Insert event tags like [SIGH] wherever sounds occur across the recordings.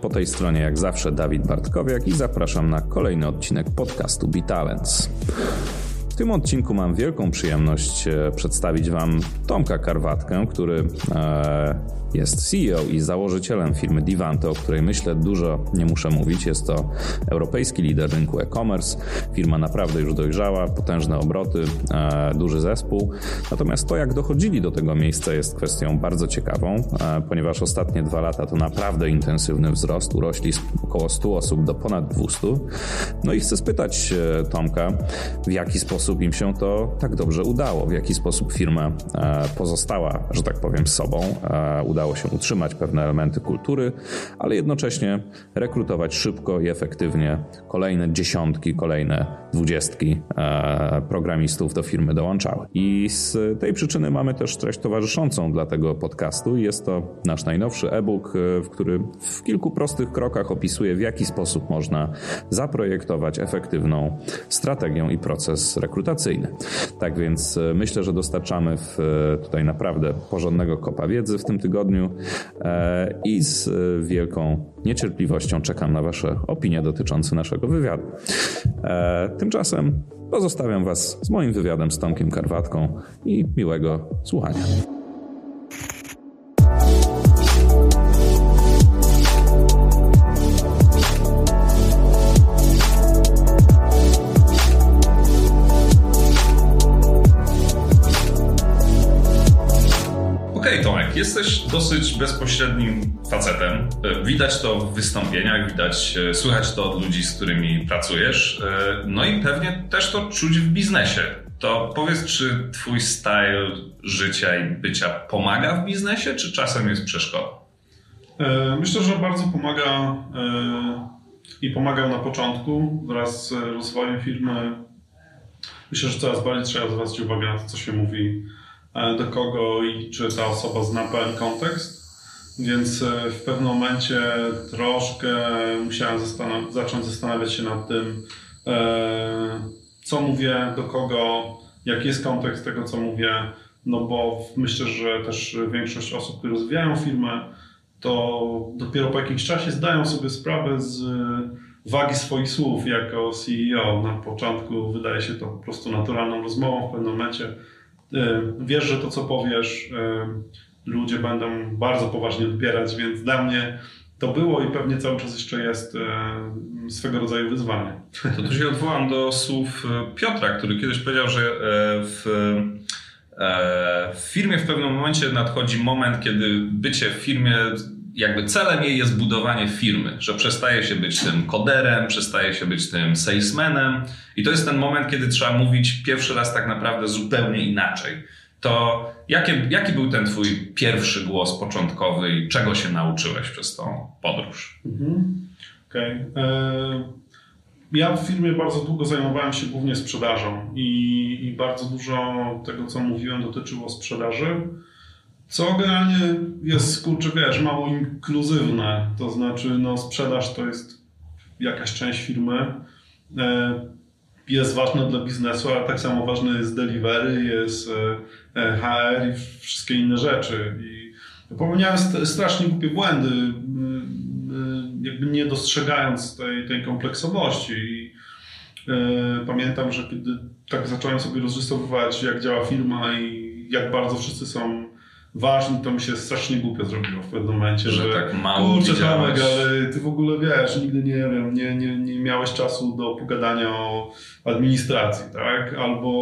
po tej stronie jak zawsze Dawid Bartkowiak i zapraszam na kolejny odcinek podcastu Talents. W tym odcinku mam wielką przyjemność e, przedstawić Wam Tomka Karwatkę, który e, jest CEO i założycielem firmy Divante, o której myślę dużo nie muszę mówić. Jest to europejski lider rynku e-commerce. Firma naprawdę już dojrzała, potężne obroty, e, duży zespół. Natomiast to, jak dochodzili do tego miejsca, jest kwestią bardzo ciekawą, e, ponieważ ostatnie dwa lata to naprawdę intensywny wzrost. Urośli z około 100 osób do ponad 200. No i chcę spytać e, Tomka, w jaki sposób im się to tak dobrze udało, w jaki sposób firma pozostała, że tak powiem, sobą, udało się utrzymać pewne elementy kultury, ale jednocześnie rekrutować szybko i efektywnie kolejne dziesiątki, kolejne dwudziestki e, programistów do firmy dołączały. I z tej przyczyny mamy też treść towarzyszącą dla tego podcastu. Jest to nasz najnowszy e-book, e, w który w kilku prostych krokach opisuje, w jaki sposób można zaprojektować efektywną strategię i proces rekrutacyjny. Tak więc e, myślę, że dostarczamy w, tutaj naprawdę porządnego kopa wiedzy w tym tygodniu tygodniu e, i z wielką niecierpliwością czekam na Wasze opinie dotyczące naszego wywiadu. E, tymczasem pozostawiam Was z moim wywiadem z Tomkiem Karwatką i miłego słuchania. Jesteś dosyć bezpośrednim facetem. E, widać to w wystąpieniach, widać, e, słychać to od ludzi, z którymi pracujesz. E, no i pewnie też to czuć w biznesie. To powiedz, czy twój style życia i bycia pomaga w biznesie, czy czasem jest przeszkodą? Myślę, że bardzo pomaga i pomagał na początku wraz z rozwojem firmy. Myślę, że coraz bardziej trzeba zwracać uwagę na to, co się mówi do kogo i czy ta osoba zna pełen kontekst. Więc e, w pewnym momencie troszkę musiałem zastanaw zacząć zastanawiać się nad tym, e, co mówię, do kogo, jaki jest kontekst tego, co mówię. No bo myślę, że też większość osób, które rozwijają firmę, to dopiero po jakimś czasie zdają sobie sprawę z wagi swoich słów jako CEO. Na początku wydaje się to po prostu naturalną rozmową, w pewnym momencie E, wiesz, że to, co powiesz, e, ludzie będą bardzo poważnie odbierać, więc dla mnie to było i pewnie cały czas jeszcze jest e, swego rodzaju wyzwanie. To tu się odwołam do słów Piotra, który kiedyś powiedział, że w, w firmie w pewnym momencie nadchodzi moment, kiedy bycie w firmie jakby celem jej jest budowanie firmy, że przestaje się być tym koderem, przestaje się być tym salesmanem i to jest ten moment, kiedy trzeba mówić pierwszy raz tak naprawdę zupełnie inaczej. To jaki, jaki był ten twój pierwszy głos początkowy i czego się nauczyłeś przez tą podróż? Mhm. Okej. Okay. E, ja w firmie bardzo długo zajmowałem się głównie sprzedażą i, i bardzo dużo tego, co mówiłem, dotyczyło sprzedaży. Co generalnie jest, kurczę, wiesz, mało inkluzywne. To znaczy, no, sprzedaż to jest jakaś część firmy. E, jest ważna dla biznesu, ale tak samo ważne jest delivery, jest e, e, HR i wszystkie inne rzeczy. I popełniałem strasznie głupie błędy, jakby nie dostrzegając tej, tej kompleksowości. I pamiętam, że kiedy tak zacząłem sobie rozrysowywać, jak działa firma i jak bardzo wszyscy są ważni, to mi się strasznie głupio zrobiło w pewnym momencie, że, że tak mało kurczę Tomek, ale ty w ogóle wiesz, nigdy nie wiem, nie, nie, nie miałeś czasu do pogadania o administracji, tak? Albo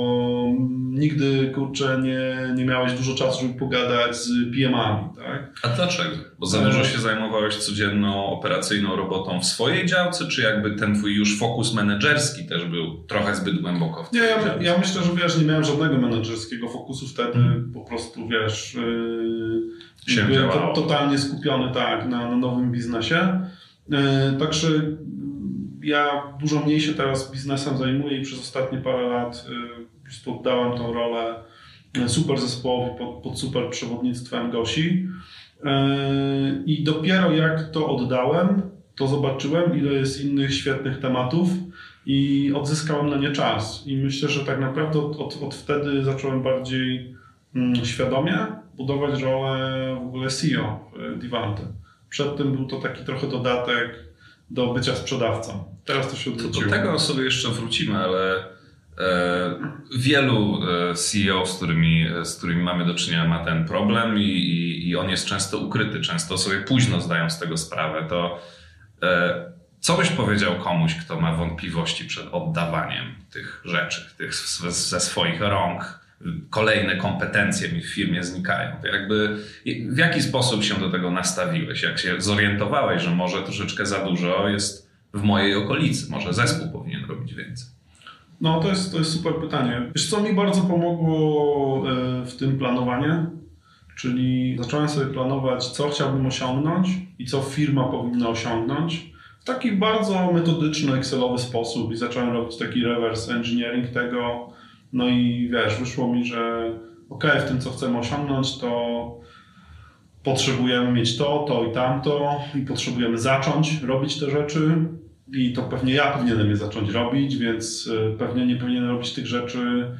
nigdy, kurczę, nie, nie miałeś dużo czasu, żeby pogadać z PM-ami, tak? A dlaczego? Bo za dużo się zajmowałeś codzienną operacyjną robotą w swojej działce, czy jakby ten twój już fokus menedżerski też był trochę zbyt głęboko w Nie, ja, ja, myślę, że wiesz, nie miałem żadnego menedżerskiego fokusu wtedy, hmm. po prostu wiesz, yy, się to, totalnie skupiony tak na, na nowym biznesie. Yy, także ja dużo mniej się teraz biznesem zajmuję i przez ostatnie parę lat yy, oddałem tą rolę yy, super zespołowi pod, pod super przewodnictwem Gosi. Yy, I dopiero jak to oddałem, to zobaczyłem, ile jest innych świetnych tematów i odzyskałem na nie czas. I myślę, że tak naprawdę od, od, od wtedy zacząłem bardziej mm, świadomie budować rolę w ogóle CEO w Divante Przedtem był to taki trochę dodatek do bycia sprzedawcą. Teraz to się odwróciło. Do tego sobie jeszcze wrócimy, ale e, wielu e, CEO, z którymi, z którymi mamy do czynienia, ma ten problem i, i, i on jest często ukryty, często sobie późno zdają z tego sprawę. To e, co byś powiedział komuś, kto ma wątpliwości przed oddawaniem tych rzeczy, tych ze swoich rąk? Kolejne kompetencje mi w firmie znikają. To jakby w jaki sposób się do tego nastawiłeś? Jak się zorientowałeś, że może troszeczkę za dużo jest w mojej okolicy? Może zespół powinien robić więcej? No, to jest, to jest super pytanie. Wiesz, co mi bardzo pomogło e, w tym planowanie? Czyli zacząłem sobie planować, co chciałbym osiągnąć i co firma powinna osiągnąć taki bardzo metodyczny, Excelowy sposób i zacząłem robić taki reverse engineering tego. No i wiesz, wyszło mi, że ok, w tym co chcemy osiągnąć, to potrzebujemy mieć to, to i tamto i potrzebujemy zacząć robić te rzeczy i to pewnie ja powinienem je zacząć robić, więc y, pewnie nie powinienem robić tych rzeczy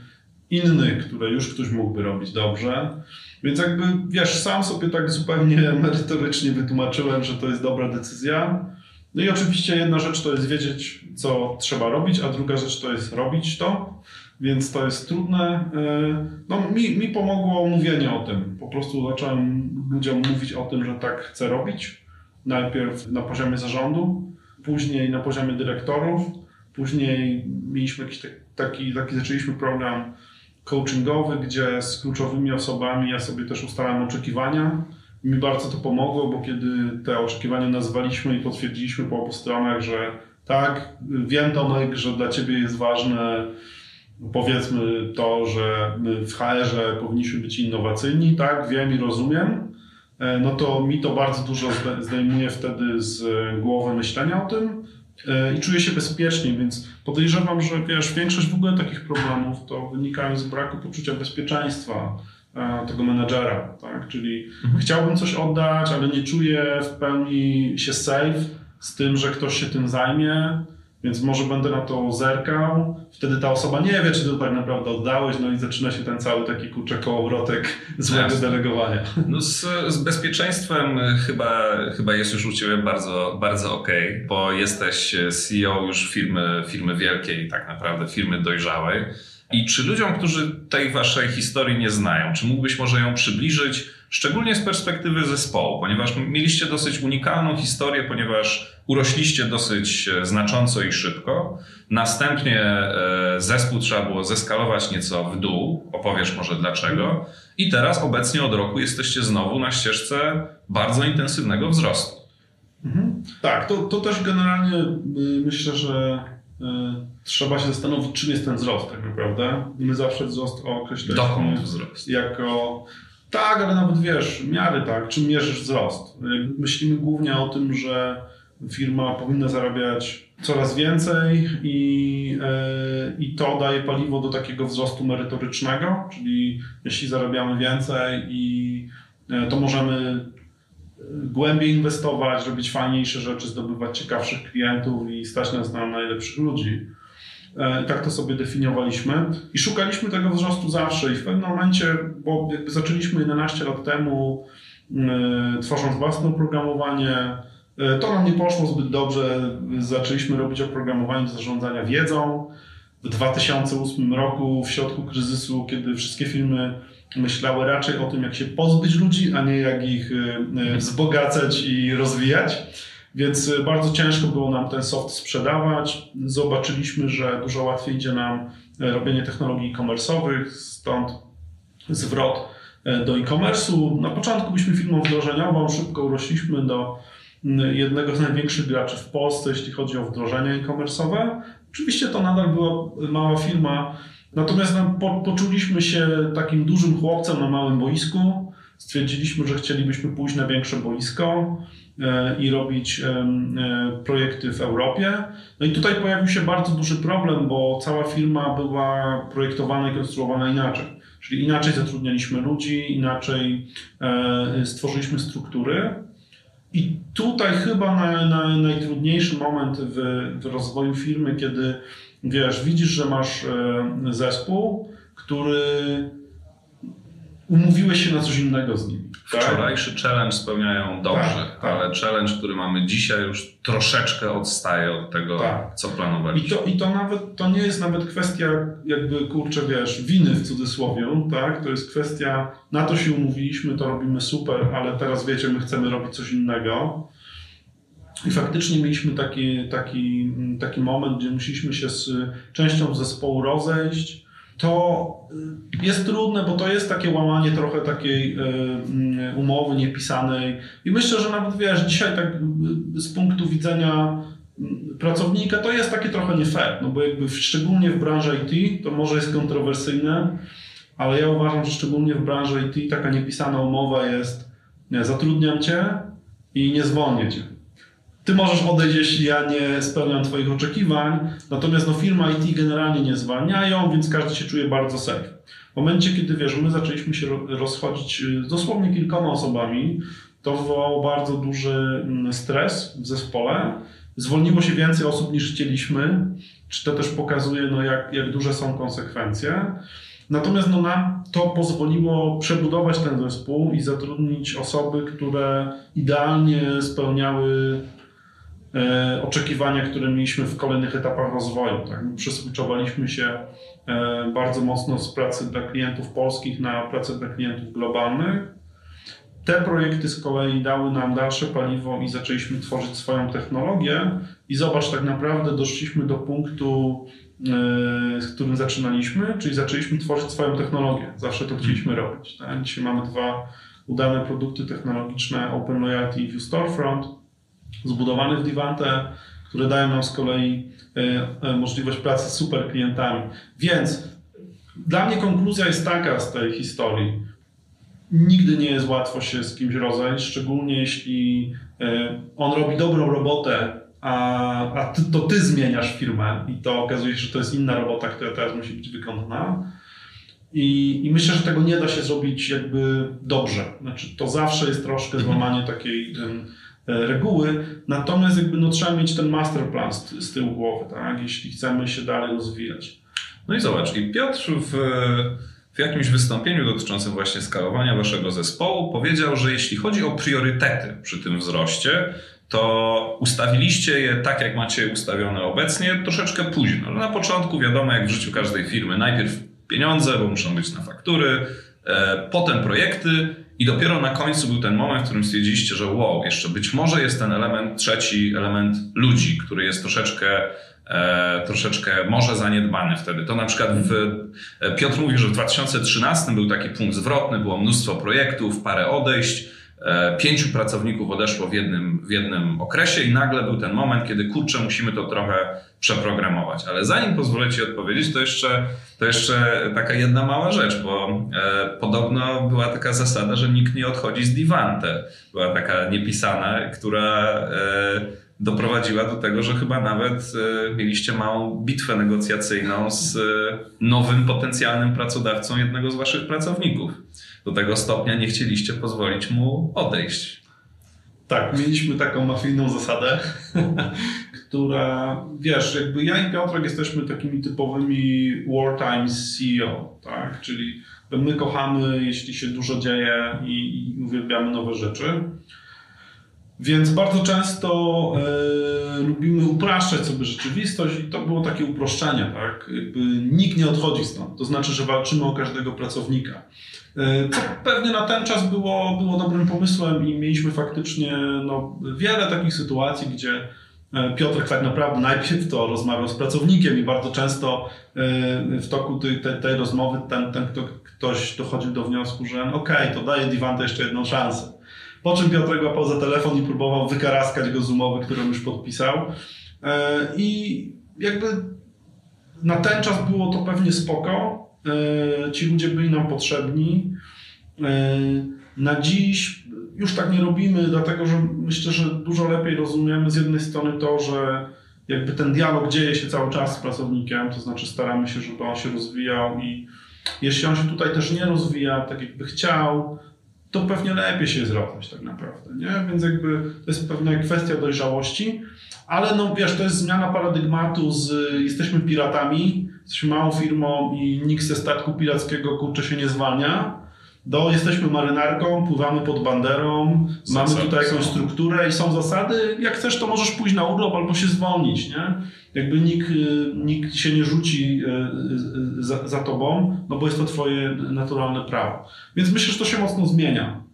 innych, które już ktoś mógłby robić dobrze. Więc jakby, wiesz, sam sobie tak zupełnie [LAUGHS] merytorycznie wytłumaczyłem, że to jest dobra decyzja. No i oczywiście jedna rzecz to jest wiedzieć, co trzeba robić, a druga rzecz to jest robić to, więc to jest trudne. E, no, mi, mi pomogło mówienie o tym. Po prostu zacząłem ludziom mówić o tym, że tak chcę robić. Najpierw na poziomie zarządu, później na poziomie dyrektorów, później mieliśmy jakiś taki, taki zaczęliśmy program coachingowy, gdzie z kluczowymi osobami ja sobie też ustalałem oczekiwania mi bardzo to pomogło, bo kiedy te oczekiwania nazwaliśmy i potwierdziliśmy po obu stronach, że tak, wiem Tomek, że dla Ciebie jest ważne powiedzmy to, że my w HR-ze powinniśmy być innowacyjni, tak, wiem i rozumiem, e, no to mi to bardzo dużo zdejmuje wtedy z głowy myślenia o tym e, i czuję się bezpiecznie, więc podejrzewam, że wiesz, większość w ogóle takich problemów to wynikają z braku poczucia bezpieczeństwa E, tego menedżera, tak? Czyli mhm. chciałbym coś oddać, ale nie czuję w pełni się safe z tym, że ktoś się tym zajmie, więc może będę na to zerkał. Wtedy ta osoba nie wie, czy to tak naprawdę oddałeś, no i zaczyna się ten cały taki kurczę kołowrotek złego Jasne. delegowania. No z, z, bezpieczeństwem chyba, chyba jest już u Ciebie bardzo, bardzo okej, okay, bo jesteś CEO już firmy, firmy wielkiej, tak naprawdę firmy dojrzałej. I czy ludziom, którzy tej waszej historii nie znają, czy mógłbyś może ją przybliżyć, szczególnie z perspektywy zespołu, ponieważ mieliście dosyć unikalną historię, ponieważ urośliście dosyć e, znacząco i szybko. Następnie e, zespół trzeba było zeskalować nieco w dół, opowiesz może dlaczego. I teraz obecnie od roku jesteście znowu na ścieżce bardzo intensywnego wzrostu. Mhm. Tak, to, to też generalnie y, myślę, że y, trzeba się zastanowić, czym jest ten wzrost tak naprawdę. My zawsze wzrost określiliśmy Dokąd wzrost? jako... Tak, ale nawet wiesz, miary tak, czym mierzysz wzrost. Myślimy głównie o tym, że firma powinna zarabiać coraz więcej i, yy, i to daje paliwo do takiego wzrostu merytorycznego, czyli jeśli zarabiamy więcej i yy, to możemy głębiej inwestować, robić fajniejsze rzeczy, zdobywać ciekawszych klientów i stać nas na najlepszych ludzi. E, tak to sobie definiowaliśmy i szukaliśmy tego wzrostu zawsze. I w pewnym momencie, bo jakby zaczęliśmy 11 lat temu, e, tworząc własne oprogramowanie, e, to nam nie poszło zbyt dobrze. Zaczęliśmy robić oprogramowanie do zarządzania wiedzą. W 2008 roku, w środku kryzysu, kiedy wszystkie firmy myślały raczej o tym, jak się pozbyć ludzi, a nie jak ich wzbogacać i rozwijać więc y, bardzo ciężko było nam ten soft sprzedawać. Zobaczyliśmy, że dużo łatwiej idzie nam e, robienie technologii e-commerce'owych, stąd zwrot e, do e-commerce'u. Na początku byliśmy firmą wdrożeniową, szybko urośliśmy do jednego z największych graczy w Polsce, jeśli chodzi o wdrożenia e-commerce'owe. Oczywiście to nadal była mała firma, natomiast po, poczuliśmy się takim dużym chłopcem na małym boisku. Stwierdziliśmy, że chcielibyśmy pójść na większe boisko. E, i robić e, projekty w Europie. No i tutaj pojawił się bardzo duży problem, bo cała firma była projektowana i konstruowana inaczej. Czyli inaczej zatrudnialiśmy ludzi, inaczej e, stworzyliśmy struktury. I tutaj chyba na, na najtrudniejszy moment w, w rozwoju firmy, kiedy wiesz, widzisz, że masz zespół, który umówiłeś się na coś innego z nimi. Tak? Wczorajszy challenge spełniają dobrze, tak, tak. ale challenge, który mamy dzisiaj już troszeczkę odstaje od tego, tak. co planowaliśmy. I to, I to nawet, to nie jest nawet kwestia jakby, kurczę, wiesz, winy w cudzysłowie, tak? To jest kwestia, na to się umówiliśmy, to robimy super, ale teraz wiecie, my chcemy robić coś innego. I faktycznie mieliśmy taki, taki, taki moment, gdzie musieliśmy się z częścią zespołu rozejść, to y, jest trudne, bo to jest takie łamanie trochę takiej y, y, umowy niepisanej. I myślę, że nawet wiesz, dzisiaj tak z punktu widzenia pracownika to jest takie trochę nie fair, no bo jakby szczególnie w branży IT to może jest kontrowersyjne, ale ja uważam, że szczególnie w branży IT taka niepisana umowa jest nie, zatrudniam cię i nie zwolnię cię. Ty możesz odejść, jeśli ja nie spełniam Twoich oczekiwań, natomiast no, firma IT generalnie nie zwalniają, więc każdy się czuje bardzo safe. W momencie, kiedy wiesz, my zaczęliśmy się rozchodzić y, dosłownie kilkoma osobami, to wywołało bardzo duży mm, stres w zespole. Zwolniło się więcej osób niż chcieliśmy, czy to też pokazuje, no, jak, jak duże są konsekwencje. Natomiast no, nam to pozwoliło przebudować ten zespół i zatrudnić osoby, które idealnie spełniały oczekiwania, które mieliśmy w kolejnych etapach rozwoju. Tak? Się e, bardzo mocno z pracy dla klientów polskich na pracę dla klientów globalnych. Te projekty z kolei dały nam dalsze paliwo i zaczęliśmy tworzyć swoją technologię. I zobacz, tak naprawdę doszliśmy do punktu, e, z którym zaczynaliśmy, czyli zaczęliśmy tworzyć swoją technologię. Zawsze to chcieliśmy robić. Tak? Dzisiaj mamy dwa udane produkty technologiczne Open Loyalty i View Storefront zbudowanych w Divante, które dają nam z kolei e, e, możliwość pracy z super klientami. Więc dla mnie konkluzja jest taka z tej historii. Nigdy nie jest łatwo się z kimś rozejść, szczególnie jeśli e, on robi dobrą robotę, a, a ty, to ty zmieniasz firmę i to okazuje się, że to jest inna robota, która teraz musi być wykonana. I, I, myślę, że tego nie da się zrobić jakby dobrze. Znaczy, to zawsze jest troszkę złamanie takiej reguły, natomiast jakby no, trzeba mieć ten masterplan z, z tyłu głowy, tak? jeśli chcemy się dalej rozwijać. No i zobacz, i Piotr w, w jakimś wystąpieniu dotyczącym właśnie skalowania waszego zespołu powiedział, że jeśli chodzi o priorytety przy tym wzroście, to ustawiliście je tak, jak macie ustawione obecnie, troszeczkę późno. Na początku, wiadomo, jak w życiu każdej firmy, najpierw pieniądze, bo muszą być na faktury, e, potem projekty, i dopiero na końcu był ten moment, w którym stwierdziliście, że wow, jeszcze być może jest ten element trzeci, element ludzi, który jest troszeczkę, e, troszeczkę może zaniedbany wtedy. To na przykład w, e, Piotr mówi, że w 2013 był taki punkt zwrotny, było mnóstwo projektów, parę odejść. E, pięciu pracowników odeszło w jednym, w jednym okresie i nagle był ten moment, kiedy kurczę, musimy to trochę przeprogramować. Ale zanim pozwolę Ci odpowiedzieć, to jeszcze, to jeszcze taka jedna mała rzecz, bo e, podobno była taka zasada, że nikt nie odchodzi z Divante. Była taka niepisana, która e, doprowadziła do tego, że chyba nawet e, mieliście małą bitwę negocjacyjną z e, nowym potencjalnym pracodawcą jednego z Waszych pracowników. Do tego stopnia nie chcieliście pozwolić mu odejść. Tak, mieliśmy taką mafijną zasadę, [LAUGHS] która, wiesz, jakby ja i Piotrek jesteśmy takimi typowymi wartime CEO, tak? Czyli my kochamy, jeśli się dużo dzieje i, i uwielbiamy nowe rzeczy. Więc bardzo często e, lubimy upraszczać sobie rzeczywistość i to było takie uproszczenie, tak? Jakby nikt nie odchodzi stąd. To znaczy, że walczymy o każdego pracownika. E, co pewnie na ten czas było, było dobrym pomysłem i mieliśmy faktycznie no, wiele takich sytuacji, gdzie e, Piotr tak naprawdę najpierw to rozmawiał z pracownikiem i bardzo często e, w toku tej, tej, tej rozmowy ten, ten kto, ktoś dochodził do wniosku, że okej, okay, to daje Divante jeszcze jedną szansę. Po czym Piotr łapał za telefon i próbował wykaraskać go z umowy, którą już podpisał. I jakby na ten czas było to pewnie spoko, E, ci ludzie byli nam potrzebni. E, na dziś już tak nie robimy, dlatego że myślę, że dużo lepiej rozumiemy z jednej strony to, że jakby ten dialog dzieje się cały czas z pracownikiem, to znaczy staramy się, żeby on się rozwijał i jeśli on się tutaj też nie rozwija tak jakby chciał, to pewnie lepiej się zrobić tak naprawdę, nie? Więc jakby to jest pewna kwestia dojrzałości, ale no wiesz, to jest zmiana paradygmatu z jesteśmy piratami, jesteśmy małą firmą i nikt ze statku pirackiego kurczę się nie zwalnia, do jesteśmy marynarką, pływamy pod banderą, mamy tutaj jakąś strukturę i są zasady. Jak chcesz, to możesz pójść na urlop albo się zwolnić, nie? Jakby nikt, nikt się nie rzuci za, za tobą, no bo jest to twoje naturalne prawo. Więc myślę, że to się mocno zmienia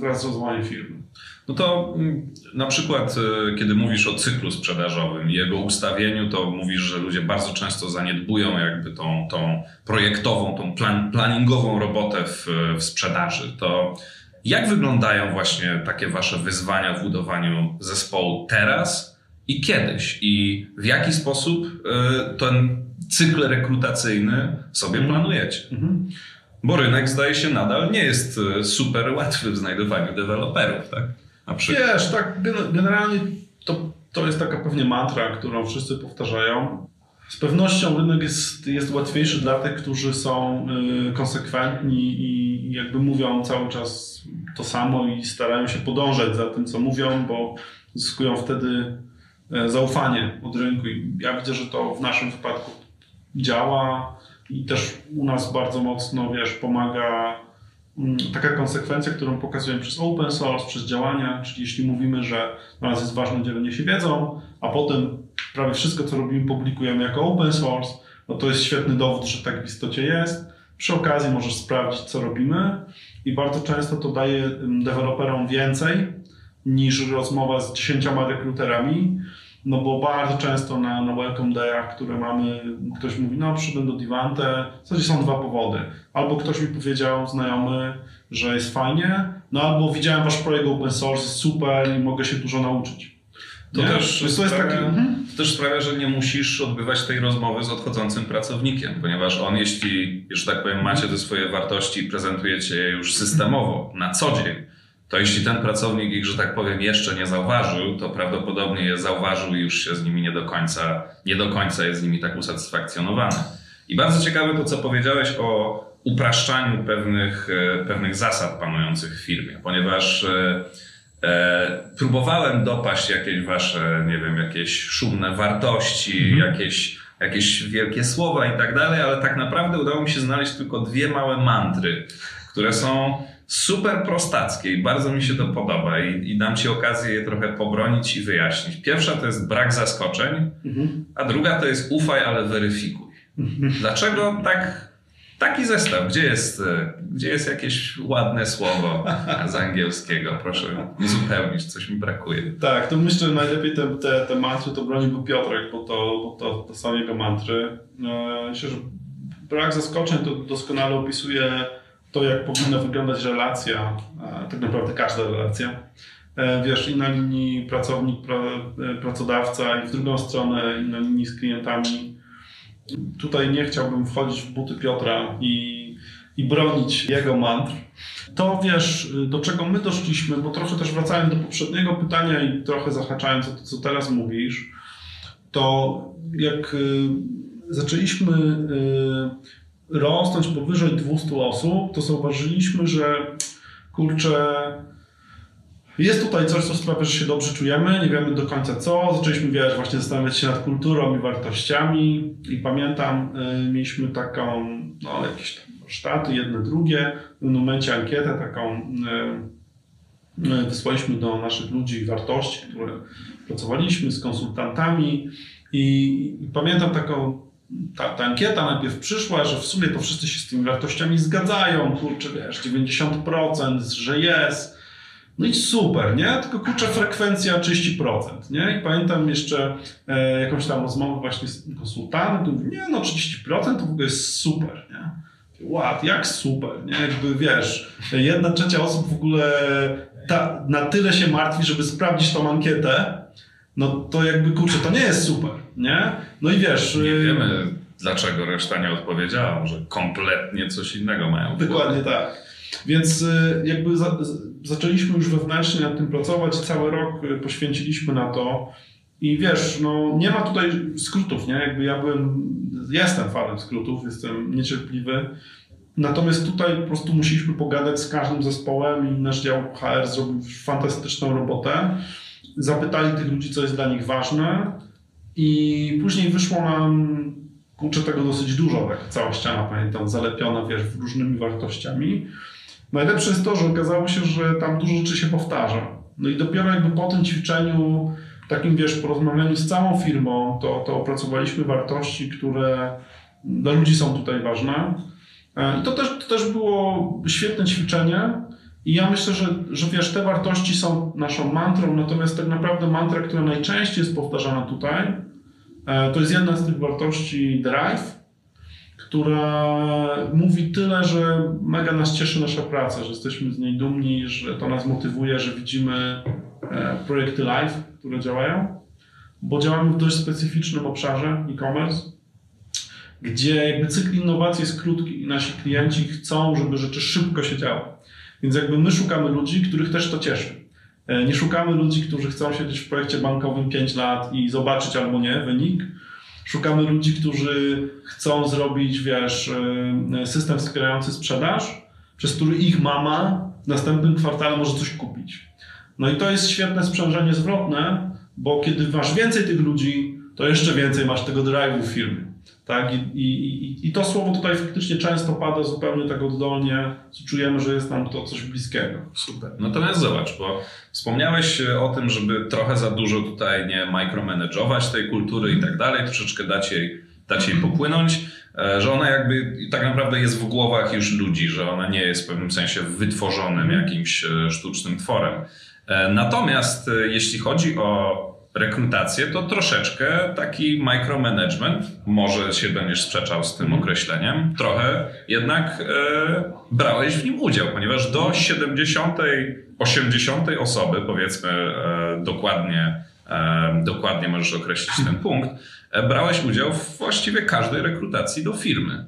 wraz z rozwojem firmy. No to mm, na przykład, e, kiedy mówisz o cyklu sprzedażowym i jego ustawieniu, to mówisz, że ludzie bardzo często zaniedbują jakby tą, tą projektową, tą plan, planningową robotę w, w sprzedaży. To jak wyglądają właśnie takie wasze wyzwania w budowaniu zespołu teraz i kiedyś? I w jaki sposób e, ten cykl rekrutacyjny sobie mhm. planujecie? Mhm. Bo rynek zdaje się nadal nie jest e, super łatwy w znajdowaniu deweloperów, tak? Na Wiesz, tak generalnie to, to jest taka pewnie mantra, którą wszyscy powtarzają. Z pewnością rynek jest, jest łatwiejszy dla tych, którzy są y, konsekwentni i jakby mówią cały czas to samo i starają się podążać za tym, co mówią, bo zyskują wtedy e, zaufanie od rynku. I ja widzę, że to w naszym wypadku działa i też u nas bardzo mocno, wiesz, pomaga Mm, taka konsekwencja, którą pokazujemy przez open source, przez działania, czyli jeśli mówimy, że dla nas jest ważne dzielenie się wiedzą, a potem prawie wszystko, co robimy, publikujemy jako open source, no to jest świetny dowód, że tak w istocie jest. Przy okazji możesz sprawdzić, co robimy. I bardzo często to daje mm, deweloperom więcej niż rozmowa z dziesięcioma rekruterami, no bo bardzo często na, na welcome dayach, które mamy, ktoś mówi, no przyszedłem do Divante, w zasadzie są dwa powody. Albo ktoś mi powiedział, znajomy, że jest fajnie, no albo widziałem wasz projekt open source, jest super i mogę się dużo nauczyć. To też, to, sprawia, taki... Mhm. to też sprawia, że nie musisz odbywać tej rozmowy z odchodzącym pracownikiem, ponieważ on, jeśli, że tak powiem, macie te swoje wartości i prezentujecie je już systemowo, na co dzień, to jeśli ten pracownik ich, że tak powiem, jeszcze nie zauważył, to prawdopodobnie je zauważył i już się z nimi nie do końca, nie do końca jest z nimi tak usatysfakcjonowany. I bardzo ciekawe to, co powiedziałeś o upraszczaniu pewnych, e, pewnych zasad panujących w firmie, ponieważ e, e, próbowałem dopaść jakieś wasze, nie wiem, jakieś szumne wartości, mhm. jakieś, jakieś wielkie słowa i tak dalej, ale tak naprawdę udało mi się znaleźć tylko dwie małe mantry, które są super prostackie i bardzo mi się to podoba i, i dam Ci okazję je trochę pobronić i wyjaśnić. Pierwsza to jest brak zaskoczeń, mhm. a druga to jest ufaj, ale weryfikuj. Mhm. Dlaczego tak, taki zestaw? Gdzie jest, gdzie jest jakieś ładne słowo z angielskiego? Proszę uzupełnić, coś mi brakuje. Tak, to myślę, że najlepiej te, te, te mantry to broniłby Piotrek, bo to, bo to, to są jego mantry. E, myślę, że brak zaskoczeń to doskonale opisuje to, jak powinna wyglądać relacja, tak naprawdę każda relacja. E, wiesz, i na linii pracownik, e, pracodawca, i w drugą stronę, i na linii z klientami. Tutaj nie chciałbym wchodzić w buty Piotra i, i bronić jego mantr. To wiesz, do czego my doszliśmy, bo trochę też wracając do poprzedniego pytania i trochę zahaczając o to, co teraz mówisz, to jak y, zaczęliśmy rosnąć powyżej 200 osób, to zauważyliśmy, że kurczę, jest tutaj coś, co sprawia, że się dobrze czujemy, nie wiemy do końca co. Zaczęliśmy, wiesz, właśnie zastanawiać się nad kulturą i wartościami i pamiętam, y, mieliśmy taką, no jakieś tam warsztaty, jedne, drugie. W pewnym momencie ankietę taką y, y, wysłaliśmy do naszych ludzi wartości, które pracowaliśmy z konsultantami i, i pamiętam taką ta, ta ankieta najpierw przyszła, że w sumie to wszyscy się z tymi wartościami zgadzają, kurczę, wiesz, 90%, że jest. No i super, nie? Tylko kurczę, frekwencja 30%, nie? I pamiętam jeszcze e, jakąś tam rozmowę właśnie z konsultantem, to nie no, 30% to w ogóle jest super, nie? Ład, jak super, nie? Jakby wiesz, jedna trzecia osób w ogóle ta, na tyle się martwi, żeby sprawdzić tą ankietę, no to jakby kurczę, to nie jest super, nie? No i wiesz... Nie y, wiemy, dlaczego reszta nie odpowiedziała, może kompletnie coś innego mają. Dokładnie tak. Więc y, jakby za, zaczęliśmy już wewnętrznie nad tym pracować, cały rok y, poświęciliśmy na to. I wiesz, no nie ma tutaj skrótów, nie? Jakby ja byłem, jestem fanem skrótów, jestem niecierpliwy. Natomiast tutaj po prostu musieliśmy pogadać z każdym zespołem i nasz dział HR zrobił fantastyczną robotę zapytali tych ludzi, co jest dla nich ważne i później wyszło nam, kurczę tego dosyć dużo, tak cała ściana, pamiętam, zalepiona, wiesz, różnymi wartościami. Najlepsze jest to, że okazało się, że tam dużo rzeczy się powtarza. No i dopiero jakby po tym ćwiczeniu, takim wiesz, porozmawianiu z całą firmą, to, to opracowaliśmy wartości, które dla ludzi są tutaj ważne. E, I to też, to też było świetne ćwiczenie. I ja myślę, że, że wiesz, te wartości są naszą mantrą, natomiast tak naprawdę mantra, która najczęściej jest powtarzana tutaj, e, to jest jedna z tych wartości drive, która mówi tyle, że mega nas cieszy nasza praca, że jesteśmy z niej dumni, że to nas motywuje, że widzimy e, projekty live, które działają, bo działamy w dość specyficznym obszarze e-commerce, gdzie jakby cykl innowacji jest krótki i nasi klienci chcą, żeby rzeczy szybko się działy. Więc jakby my szukamy ludzi, których też to cieszy. E, nie szukamy ludzi, którzy chcą siedzieć w projekcie bankowym 5 lat i zobaczyć albo nie wynik. Szukamy ludzi, którzy chcą zrobić, wiesz, e, system wspierający sprzedaż, przez który ich mama w następnym kwartale może coś kupić. No i to jest świetne sprzężenie zwrotne, bo kiedy masz więcej tych ludzi, to jeszcze więcej masz tego drive'u w firmie. Tak? I, i, I to słowo tutaj faktycznie często pada zupełnie tak oddolnie, czujemy, że jest nam to coś bliskiego. Super. Natomiast zobacz, bo wspomniałeś o tym, żeby trochę za dużo tutaj nie micromanageować tej kultury i tak dalej, troszeczkę dać jej, dać jej popłynąć, e, że ona jakby tak naprawdę jest w głowach już ludzi, że ona nie jest w pewnym sensie wytworzonym jakimś e, sztucznym tworem. E, natomiast jeśli chodzi o rekrutację, to troszeczkę taki micromanagement, może się będziesz sprzeczał z tym mhm. określeniem, trochę jednak e, brałeś w nim udział, ponieważ do 70, 80 osoby, powiedzmy e, dokładnie, e, dokładnie możesz określić ten punkt, e, brałeś udział w właściwie każdej rekrutacji do firmy.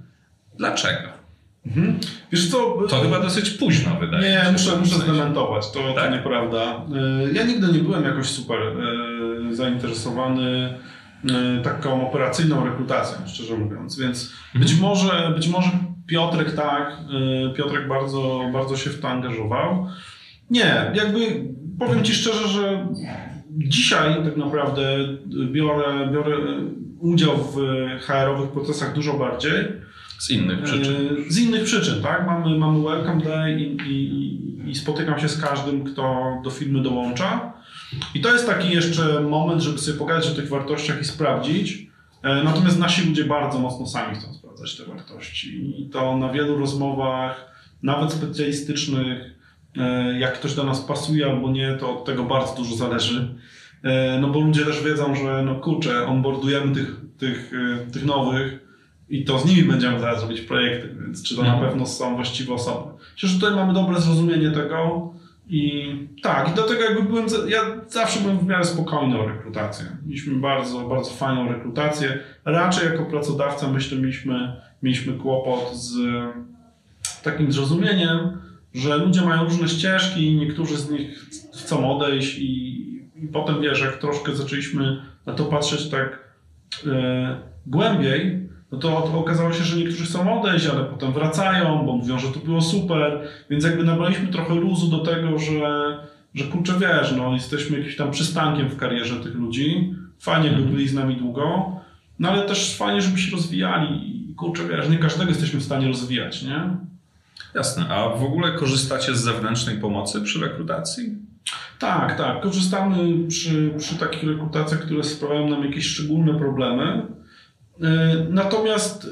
Dlaczego? Mhm. Wiesz co? To chyba dosyć późno wydaje nie, się. Nie, muszę, muszę zdementować, to, tak? to nieprawda. E, ja nigdy nie byłem jakoś super e, zainteresowany e, taką operacyjną rekrutacją, szczerze mówiąc, więc mhm. być może, być może Piotrek tak, Piotrek bardzo, bardzo się w to angażował. Nie, jakby powiem Ci szczerze, że dzisiaj tak naprawdę biorę, biorę udział w HR-owych procesach dużo bardziej, z innych przyczyn. E, z innych przyczyn, tak? Mamy, mamy Welcome Day i, i, i spotykam się z każdym, kto do firmy dołącza. I to jest taki jeszcze moment, żeby sobie pogadać o tych wartościach i sprawdzić. E, natomiast nasi ludzie bardzo mocno sami chcą sprawdzać te wartości. I to na wielu rozmowach, nawet specjalistycznych, e, jak ktoś do nas pasuje albo nie, to od tego bardzo dużo zależy. No bo ludzie też wiedzą, że no kurczę, onboardujemy tych, tych, tych nowych, i to z nimi będziemy zaraz robić projekty, więc czy to na mhm. pewno są właściwe osoby. Myślę, że tutaj mamy dobre zrozumienie tego i tak, i do tego jakby byłem, ja zawsze byłem w miarę spokojny o rekrutację. Mieliśmy bardzo, bardzo fajną rekrutację. Raczej jako pracodawca myślę mieliśmy, mieliśmy kłopot z takim zrozumieniem, że ludzie mają różne ścieżki, niektórzy z nich chcą odejść i, i potem wiesz, jak troszkę zaczęliśmy na to patrzeć tak e, głębiej, no to, okazało się, że niektórzy chcą odejść, ale potem wracają, bo mówią, że to było super, więc jakby nabraliśmy trochę luzu do tego, że, że kurczę wiesz, no jesteśmy jakimś tam przystankiem w karierze tych ludzi, fajnie by byli z nami długo, no ale też fajnie, żeby się rozwijali i kurczę wiesz, nie każdego jesteśmy w stanie rozwijać, nie? Jasne, a w ogóle korzystacie z zewnętrznej pomocy przy rekrutacji? Tak, tak. Korzystamy przy, przy takich rekrutacjach, które sprawiają nam jakieś szczególne problemy. E, natomiast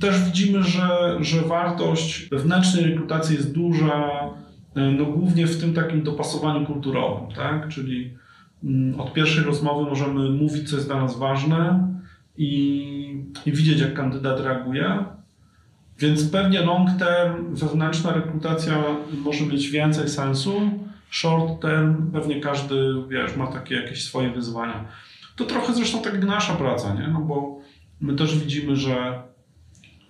też widzimy, że, że wartość wewnętrznej rekrutacji jest duża, e, no głównie w tym takim dopasowaniu kulturowym, tak? Czyli mm, od pierwszej rozmowy możemy mówić, co jest dla nas ważne i, i widzieć, jak kandydat reaguje. Więc pewnie long term wewnętrzna rekrutacja może mieć więcej sensu. Short term pewnie każdy, wiesz, ma takie jakieś swoje wyzwania. To trochę zresztą tak jak nasza praca, nie? No bo My też widzimy, że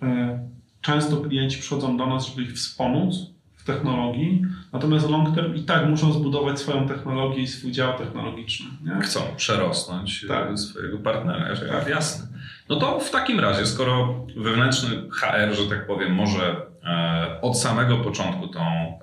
e, często klienci przychodzą do nas, żeby ich wspomóc w technologii, natomiast long term i tak muszą zbudować swoją technologię i swój dział technologiczny. Nie? Chcą przerosnąć e, tak. swojego partnera, tak. jasne. No to w takim razie, skoro wewnętrzny HR, że tak powiem, może e, od samego początku tą,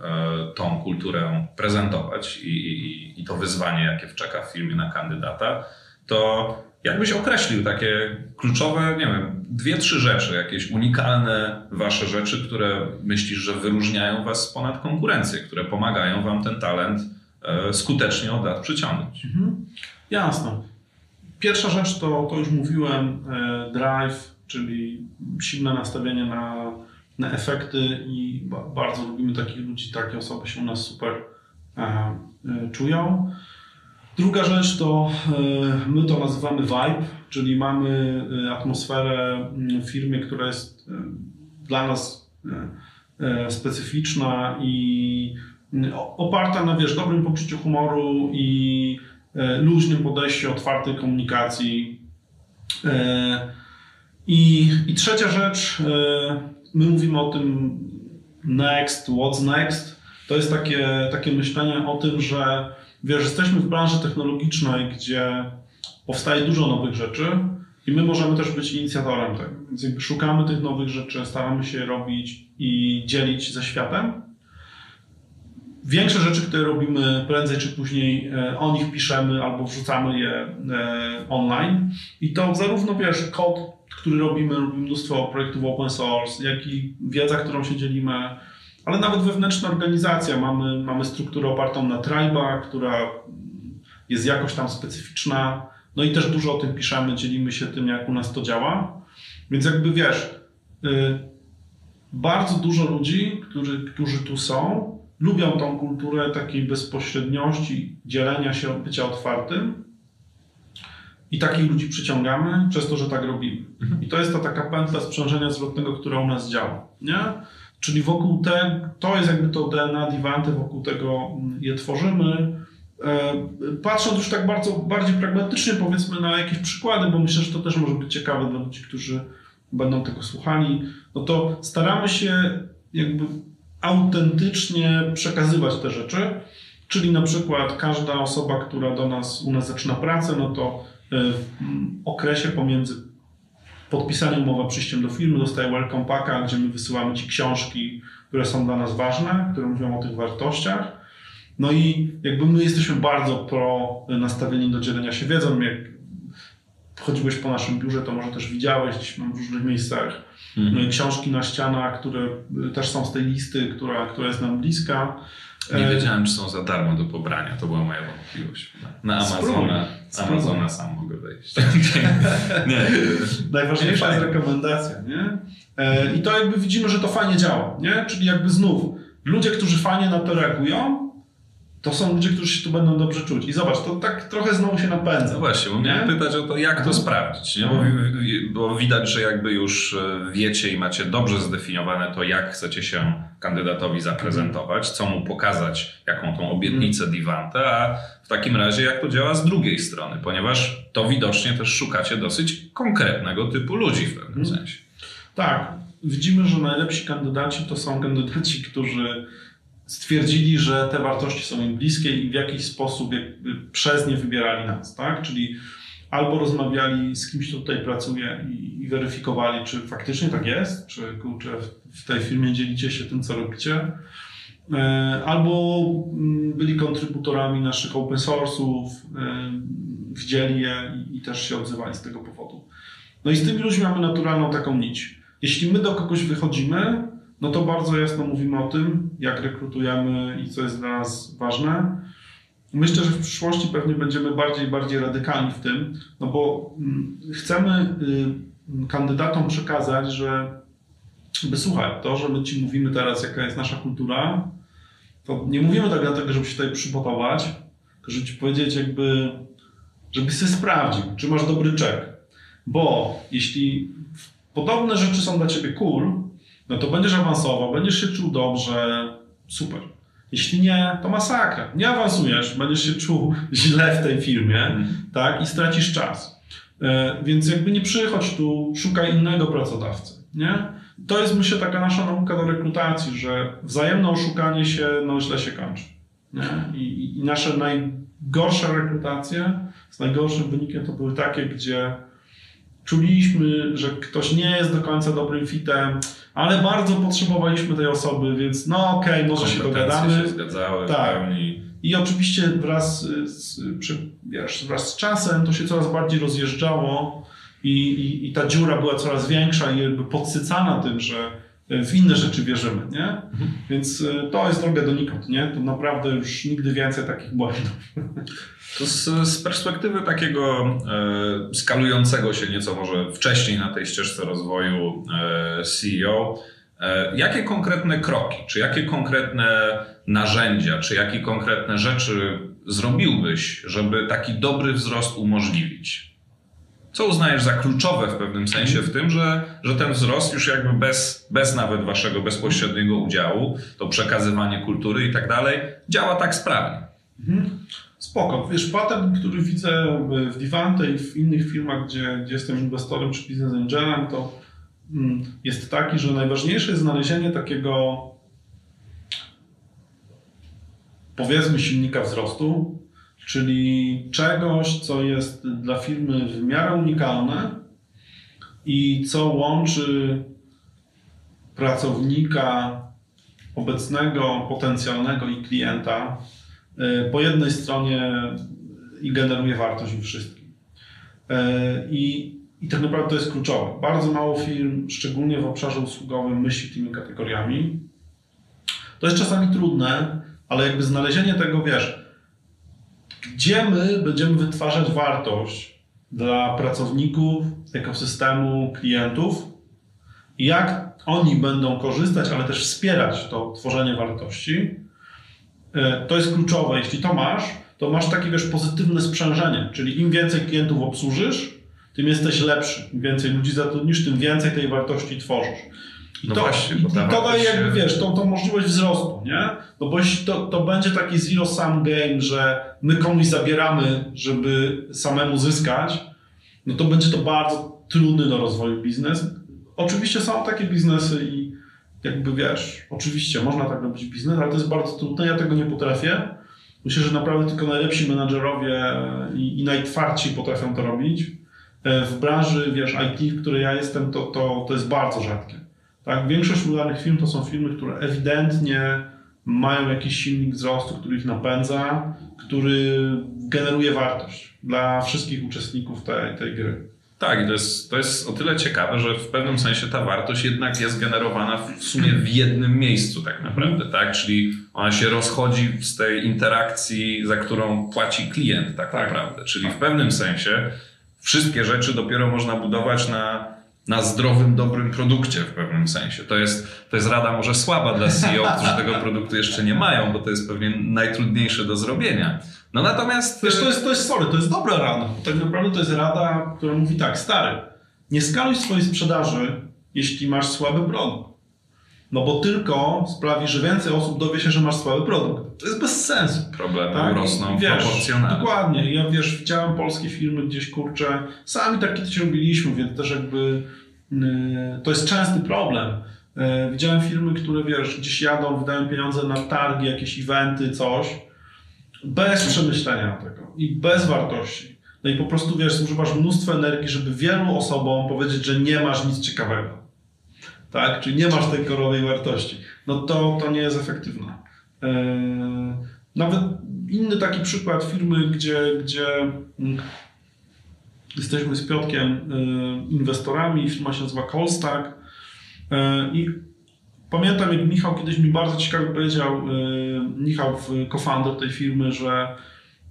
tą kulturę prezentować i, i, i to wyzwanie, jakie czeka w firmie na kandydata, to jakbyś określił takie kluczowe, nie wiem, dwie, trzy rzeczy, jakieś unikalne wasze rzeczy, które myślisz, że wyróżniają was ponad konkurencję, które pomagają wam ten talent e, skutecznie od lat przyciągnąć. Mhm. Jasne. Pierwsza rzecz to, to już mówiłem, e, drive, czyli silne nastawienie na, na efekty i bardzo lubimy takich ludzi, takie osoby się u nas super e, czują. Druga rzecz to e, my to nazywamy vibe, czyli mamy e, atmosferę mm, w firmie, która jest e, dla nas specyficzna i mm, oparta na wiesz, dobrym poczuciu humoru i luźnym podejściu, otwartej komunikacji. I, I trzecia rzecz, my mówimy o tym next, what's next. To jest takie, takie myślenie o tym, że Wiesz, jesteśmy w branży technologicznej, gdzie powstaje dużo nowych rzeczy i my możemy też być inicjatorem tego. Więc jakby szukamy tych nowych rzeczy, staramy się robić i dzielić ze światem. Większe rzeczy, które robimy prędzej czy później, e, o nich piszemy albo wrzucamy je e, online. I to zarówno wiesz, kod, który robimy, robimy mnóstwo projektów open source, jak i wiedza, którą się dzielimy ale nawet wewnętrzna organizacja. Mamy, mamy strukturę opartą na tribe'a, która jest jakoś tam specyficzna. No i też dużo o tym piszemy, dzielimy się tym, jak u nas to działa. Więc jakby wiesz, yy, bardzo dużo ludzi, którzy, którzy tu są, lubią tą kulturę takiej bezpośredniości, dzielenia się, bycia otwartym. I takich ludzi przyciągamy przez to, że tak robimy. Mhm. I to jest ta taka pętla sprzężenia zwrotnego, która u nas działa. Nie? Czyli wokół tego, to jest jakby to DNA Divanty, wokół tego mm, je tworzymy. E, patrząc już tak bardzo bardziej pragmatycznie, powiedzmy na jakieś przykłady, bo myślę, że to też może być ciekawe dla ludzi, którzy będą tego słuchali, no to staramy się jakby autentycznie przekazywać te rzeczy. Czyli na przykład każda osoba, która do nas, u nas zaczyna pracę, no to e, w okresie pomiędzy podpisanie umowy przyjściem do firmy, dostaje welcome packa, gdzie my wysyłamy Ci książki, które są dla nas ważne, które mówią o tych wartościach. No i jakby my jesteśmy bardzo pro nastawieni do dzielenia się wiedzą. Jak chodziłeś po naszym biurze, to może też widziałeś gdzieś w różnych miejscach mhm. książki na ścianach, które też są z tej listy, która, która jest nam bliska. Nie e, wiedziałem, czy są za darmo do pobrania. To była moja wątpliwość. Na Amazona, Amazona sam mogę wejść. [LAUGHS] nie. Najważniejsza jest rekomendacja. Nie? E, I to jakby widzimy, że to fajnie działa. Nie? Czyli jakby znów ludzie, którzy fajnie na to reagują, to są ludzie, którzy się tu będą dobrze czuć. I zobacz, to tak trochę znowu się napędza. No właśnie, bo miałem pytać o to, jak to mhm. sprawdzić, nie? Bo, mhm. bo, widać, że jakby już e, wiecie i macie dobrze zdefiniowane to, jak chcecie się kandydatowi zaprezentować, co mu pokazać, jaką tą obietnicę mhm. Divante, a w takim razie jak to działa z drugiej strony, ponieważ to widocznie też szukacie dosyć konkretnego typu ludzi w pewnym sensie. Tak, widzimy, że najlepsi kandydaci to są kandydaci, którzy stwierdzili, że te wartości są im bliskie i w jakiś sposób przez nie wybierali nas, tak? Czyli albo rozmawiali z kimś, kto tutaj pracuje i, i weryfikowali, czy faktycznie tak jest, czy kurczę, w tej firmie dzielicie się tym, co robicie, e, albo mm, byli kontrybutorami naszych open source'ów, e, widzieli je i, i też się odzywali z tego powodu. No i z tymi ludźmi mamy naturalną taką nić. Jeśli my do kogoś wychodzimy, no to bardzo jasno mówimy o tym, jak rekrutujemy i co jest dla nas ważne. Myślę, że w przyszłości pewnie będziemy bardziej bardziej radykalni w tym, no bo mm, chcemy y, kandydatom przekazać, że by słuchaj, to, że my ci mówimy teraz, jaka jest nasza kultura, to nie mówimy tak dlatego, żeby się tutaj przygotować, tylko żeby ci powiedzieć jakby, żebyś sobie sprawdził, czy masz dobry czek. Bo jeśli podobne rzeczy są dla ciebie cool, no to będziesz awansował, będziesz się czuł dobrze, super. Jeśli nie, to masakra. Nie awansujesz, będziesz się czuł [LAUGHS] źle w tej firmie, mm. tak, i stracisz czas. E, więc jakby nie przychodź tu, szukaj innego pracodawcy, nie? To jest, myślę, taka nasza nauka do rekrutacji, że wzajemne oszukanie się, no źle się kończy. Nie? I, I nasze najgorsze rekrutacje z najgorszym wynikiem to były takie, gdzie czuliśmy, że ktoś nie jest do końca dobrym fitem, ale bardzo potrzebowaliśmy tej osoby, więc no okej, okay, może się dogadamy. się zgadzały tak. I oczywiście wraz z, wiesz, wraz z czasem to się coraz bardziej rozjeżdżało i, i, i ta dziura była coraz większa i jakby podsycana tym, że w inne rzeczy wierzymy, nie? Mhm. Więc e, to jest droga donikąd, nie? To naprawdę już nigdy więcej takich błędów. To z, z perspektywy takiego e, skalującego się nieco może wcześniej na tej ścieżce rozwoju e, CEO, e, jakie konkretne kroki, czy jakie konkretne narzędzia, czy jakie konkretne rzeczy zrobiłbyś, żeby taki dobry wzrost umożliwić? Co uznajesz za kluczowe w pewnym sensie w tym, że, że ten wzrost już jakby bez, bez nawet waszego bezpośredniego udziału, to przekazywanie kultury i tak dalej, działa tak sprawnie? Mhm. Spoko. Wiesz, patent, który widzę w Divante i w innych firmach, gdzie, gdzie jestem inwestorem czy business angelem, to mm, jest taki, że najważniejsze jest znalezienie takiego powiedzmy silnika wzrostu, czyli czegoś, co jest dla firmy w miarę unikalne i co łączy pracownika obecnego, potencjalnego i klienta y, po jednej stronie i generuje wartość im wszystkim. Y, I, I tak naprawdę to jest kluczowe. Bardzo mało firm, szczególnie w obszarze usługowym, myśli tymi kategoriami. To jest czasami trudne, ale jakby znalezienie tego, wiesz, gdzie my będziemy wytwarzać wartość dla pracowników, ekosystemu, klientów jak oni będą korzystać, ale też wspierać to tworzenie wartości. E, to jest kluczowe. Jeśli to masz, to masz takie wiesz, pozytywne sprzężenie, czyli im więcej klientów obsłużysz, tym jesteś lepszy. Im więcej ludzi zatrudnisz, tym więcej tej wartości tworzysz. I no to, właśnie, i, to daje jakby, wiesz, tą, tą możliwość wzrostu, nie? No bo jeśli to, to będzie taki zero-sum game, że my komuś zabieramy, żeby samemu zyskać, no to będzie to bardzo trudny do rozwoju biznes. Oczywiście są takie biznesy i jakby wiesz, oczywiście można tak robić biznes, ale to jest bardzo trudne, ja tego nie potrafię. Myślę, że naprawdę tylko najlepsi menadżerowie i, i najtwardsi potrafią to robić. E, w branży, wiesz, IT, w której ja jestem, to, to, to jest bardzo rzadkie. Tak? Większość udanych firm to są firmy, które ewidentnie mają jakiś silnik wzrostu, który ich napędza, który generuje wartość dla wszystkich uczestników tej, tej gry. Tak, to jest, to jest o tyle ciekawe, że w pewnym sensie ta wartość jednak jest generowana w sumie w jednym miejscu, tak naprawdę, mm. tak? Czyli ona się rozchodzi z tej interakcji, za którą płaci klient, tak, tak. naprawdę. Czyli tak. w pewnym sensie wszystkie rzeczy dopiero można budować na na zdrowym, dobrym produkcie w pewnym sensie. To jest, to jest rada może słaba dla CEO, [LAUGHS] którzy tego produktu jeszcze nie mają, bo to jest pewnie najtrudniejsze do zrobienia. No natomiast... Wiesz, to jest, to jest, sorry, to jest dobra rada. Tak naprawdę to jest rada, która mówi tak, stary, nie skaluj swojej sprzedaży, jeśli masz słaby produkt. No bo tylko sprawi, że więcej osób dowie się, że masz słaby produkt. To jest bez sensu. Problemy tak? rosną wiesz, proporcjonalnie. Dokładnie. Ja wiesz, widziałem polskie firmy gdzieś, kurczę, sami tak kiedyś robiliśmy, więc też jakby yy, to jest częsty problem. Yy, widziałem firmy, które wiesz, gdzieś jadą, wydają pieniądze na targi, jakieś eventy, coś, bez przemyślenia tego i bez wartości. No i po prostu wiesz, używasz mnóstwo energii, żeby wielu osobom powiedzieć, że nie masz nic ciekawego tak? Czyli nie masz tej korowej wartości. No to, to nie jest efektywne. Yy, nawet inny taki przykład firmy, gdzie, gdzie mm, jesteśmy z Piotkiem yy, inwestorami, firma się nazywa Colstack yy, i pamiętam jak Michał kiedyś mi bardzo ciekawie powiedział, Michał, co-founder tej firmy, że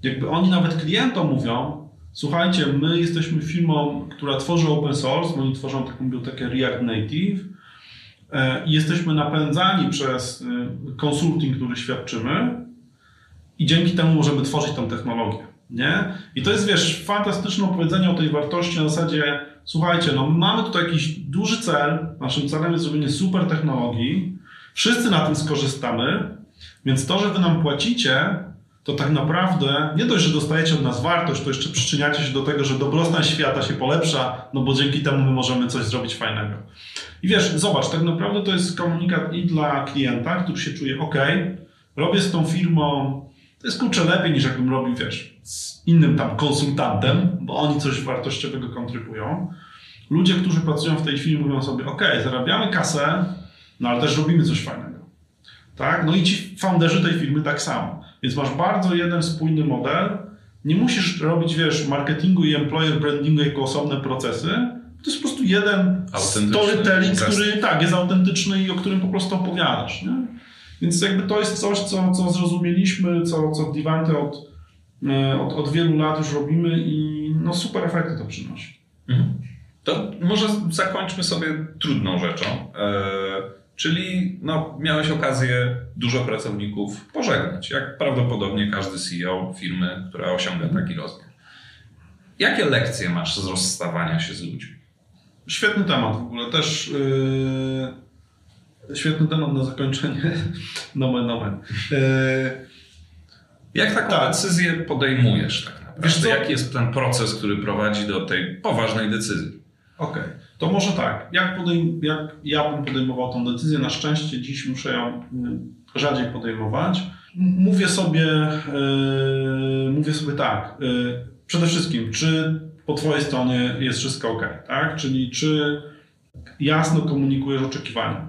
jakby oni nawet klientom mówią, słuchajcie, my jesteśmy firmą, która tworzy open source, oni tworzą taką bibliotekę React Native, E, jesteśmy napędzani przez konsulting, y, który świadczymy i dzięki temu możemy tworzyć tą technologię. Nie? I to jest, wiesz, fantastyczne opowiedzenie o tej wartości na zasadzie, słuchajcie, no mamy tutaj jakiś duży cel, naszym celem jest zrobienie super technologii, wszyscy na tym skorzystamy, więc to, że wy nam płacicie, to tak naprawdę nie dość, że dostajecie od nas wartość, to jeszcze przyczyniacie się do tego, że dobrostan świata się polepsza, no bo dzięki temu my możemy coś zrobić fajnego. I wiesz, zobacz, tak naprawdę to jest komunikat i dla klienta, który się czuje ok, robię z tą firmą, to jest kurczę lepiej niż jakbym robił, wiesz, z innym tam konsultantem, bo oni coś wartościowego kontrybują. ludzie, którzy pracują w tej chwili mówią sobie, ok, zarabiamy kasę, no ale też robimy coś fajnego. Tak? No i ci founderzy tej firmy tak samo. Więc masz bardzo jeden spójny model. Nie musisz robić, wiesz, marketingu i employer brandingu jako osobne procesy. To jest po prostu jeden storytelling, który tak, jest autentyczny i o którym po prostu opowiadasz. Nie? Więc jakby to jest coś, co, co zrozumieliśmy, co, co w Divante od, e, od, od wielu lat już robimy i no super efekty to przynosi. Mhm. To może zakończmy sobie trudną rzeczą. E, czyli no, miałeś okazję dużo pracowników pożegnać, jak prawdopodobnie każdy CEO firmy, która osiąga taki rozmiar. Jakie lekcje masz z rozstawania się z ludźmi? Świetny temat w ogóle. Też yy, świetny temat na zakończenie. [LAUGHS] Nomen, nomen. Yy, jak taką tak. decyzję podejmujesz tak naprawdę? Wiesz co? Jaki jest ten proces, który prowadzi do tej poważnej decyzji? Okej, okay. To może tak. Jak, podejm- jak ja bym podejmował tą decyzję? Na szczęście dziś muszę ją y, rzadziej podejmować. Mówię sobie, yy, mówię sobie tak. Yy, przede wszystkim, czy po Twojej stronie jest wszystko ok, tak? Czyli czy jasno komunikujesz oczekiwania.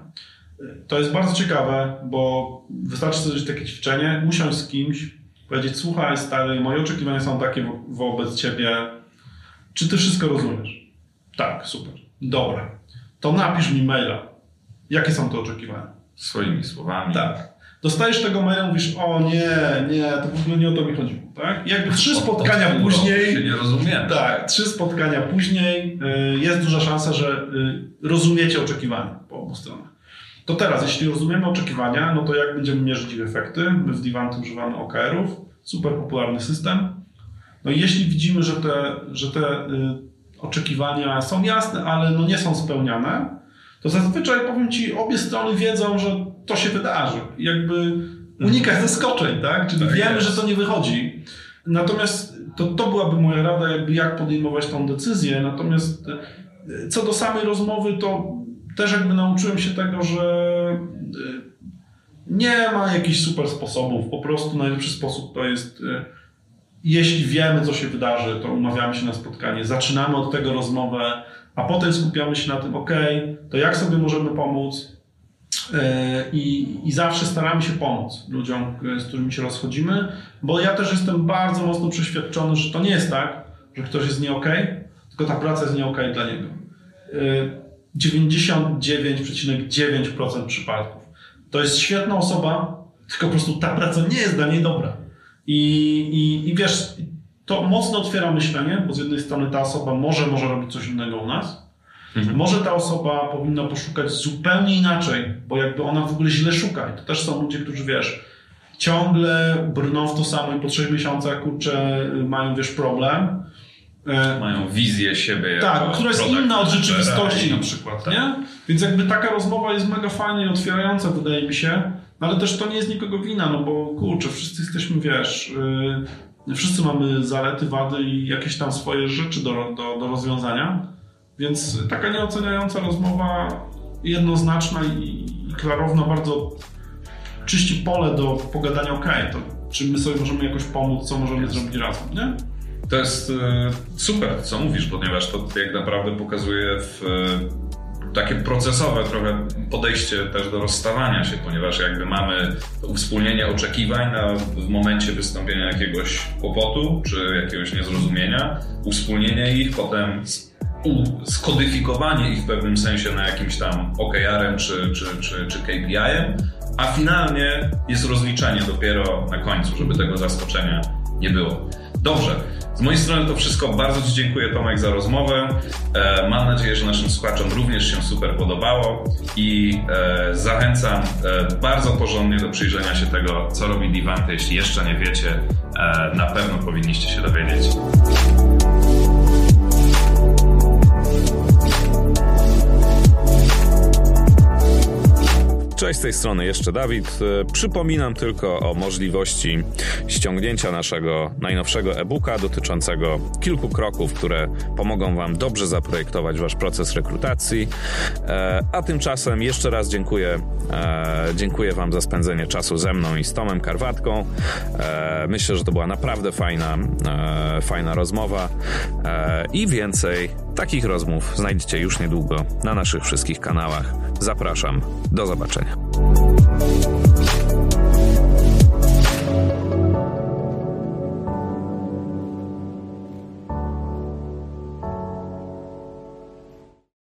To jest bardzo ciekawe, bo wystarczy zrobić takie ćwiczenie, usiąść z kimś, powiedzieć, słuchaj stary, moje oczekiwania są takie wo wobec Ciebie, czy Ty wszystko rozumiesz? Tak, super. Dobra. To napisz mi maila. Jakie są te oczekiwania? Swoimi słowami. Tak. Dostajesz tego maila, mówisz, o nie, nie, to w ogóle nie o to mi chodziło, tak? jakby trzy spotkania od, później... Się nie rozumiem. Tak, trzy spotkania później y, jest duża szansa, że y, rozumiecie oczekiwania po obu stronach. To teraz, jeśli rozumiemy oczekiwania, no to jak będziemy mierzyć ich efekty? My w Divanty używamy OKR-ów, super popularny system. No i jeśli widzimy, że te, że te y, oczekiwania są jasne, ale no nie są spełniane, to zazwyczaj powiem Ci, obie strony wiedzą, że to się wydarzy. Jakby unikać zaskoczeń, tak? Czyli tak wiemy, jest. że to nie wychodzi. Natomiast to, to byłaby moja rada, jakby jak podejmować tą decyzję. Natomiast e, co do samej rozmowy, to też jakby nauczyłem się tego, że e, nie ma jakichś super sposobów. Po prostu najlepszy sposób to jest e, jeśli wiemy, co się wydarzy, to umawiamy się na spotkanie, zaczynamy od tego rozmowę, a potem skupiamy się na tym, ok, to jak sobie możemy pomóc. E, I, I zawsze staramy się pomóc ludziom, z którymi się rozchodzimy, bo ja też jestem bardzo mocno przeświadczony, że to nie jest tak, że ktoś jest nie ok, tylko ta praca jest nie ok dla niego. 99,9% e, przypadków. To jest świetna osoba, tylko po prostu ta praca nie jest dla niej dobra. I, i, I wiesz, to mocno otwiera myślenie, bo z jednej strony ta osoba może, może robić coś innego u nas, mhm. może ta osoba powinna poszukać zupełnie inaczej, bo jakby ona w ogóle źle szuka. I to też są ludzie, którzy wiesz, ciągle brną w to samo i po trzech miesiącach, kurczę, mają wiesz problem. E, mają wizję siebie. Tak, która jest inna od rzeczywistości na przykład, tak. nie? Więc jakby taka rozmowa jest mega fajna i otwierająca, wydaje mi się. No ale też to nie jest nikogo wina, no bo kurczę, wszyscy jesteśmy, wiesz, yy, wszyscy mamy zalety, wady i jakieś tam swoje rzeczy do, do, do rozwiązania. Więc taka nieoceniająca rozmowa, jednoznaczna i, i klarowna, bardzo czyści pole do pogadania, ok, to czy my sobie możemy jakoś pomóc, co możemy zrobić razem, nie? To jest e, super, co mówisz, ponieważ to jak naprawdę pokazuje w takie procesowe trochę podejście też do rozstawania się, ponieważ jakby mamy uwspólnienie oczekiwań na, w momencie wystąpienia jakiegoś kłopotu czy jakiegoś niezrozumienia, uwspólnienie ich, potem skodyfikowanie ich w pewnym sensie na jakimś tam OKR-em czy, czy, czy, czy KPI-em, a finalnie jest rozliczenie dopiero na końcu, żeby tego zaskoczenia nie było. Dobrze, z mojej strony to wszystko. Bardzo Ci dziękuję Tomek za rozmowę. E, mam nadzieję, że naszym słuchaczom również się super podobało i e, zachęcam e, bardzo porządnie do przyjrzenia się tego, co robi Divante. Jeśli jeszcze nie wiecie, na pewno powinniście się dowiedzieć. Cześć z tej strony jeszcze Dawid. E, przypominam tylko o możliwości ściągnięcia naszego najnowszego e-booka dotyczącego kilku kroków, które pomogą Wam dobrze zaprojektować Wasz proces rekrutacji. E, a tymczasem jeszcze raz dziękuję, e, dziękuję Wam za spędzenie czasu ze mną i z Tomem Karwatką. Myślę, że to była naprawdę fajna, fajna rozmowa i więcej Takich rozmów znajdziecie już niedługo na naszych wszystkich kanałach. Zapraszam. Do zobaczenia. あ。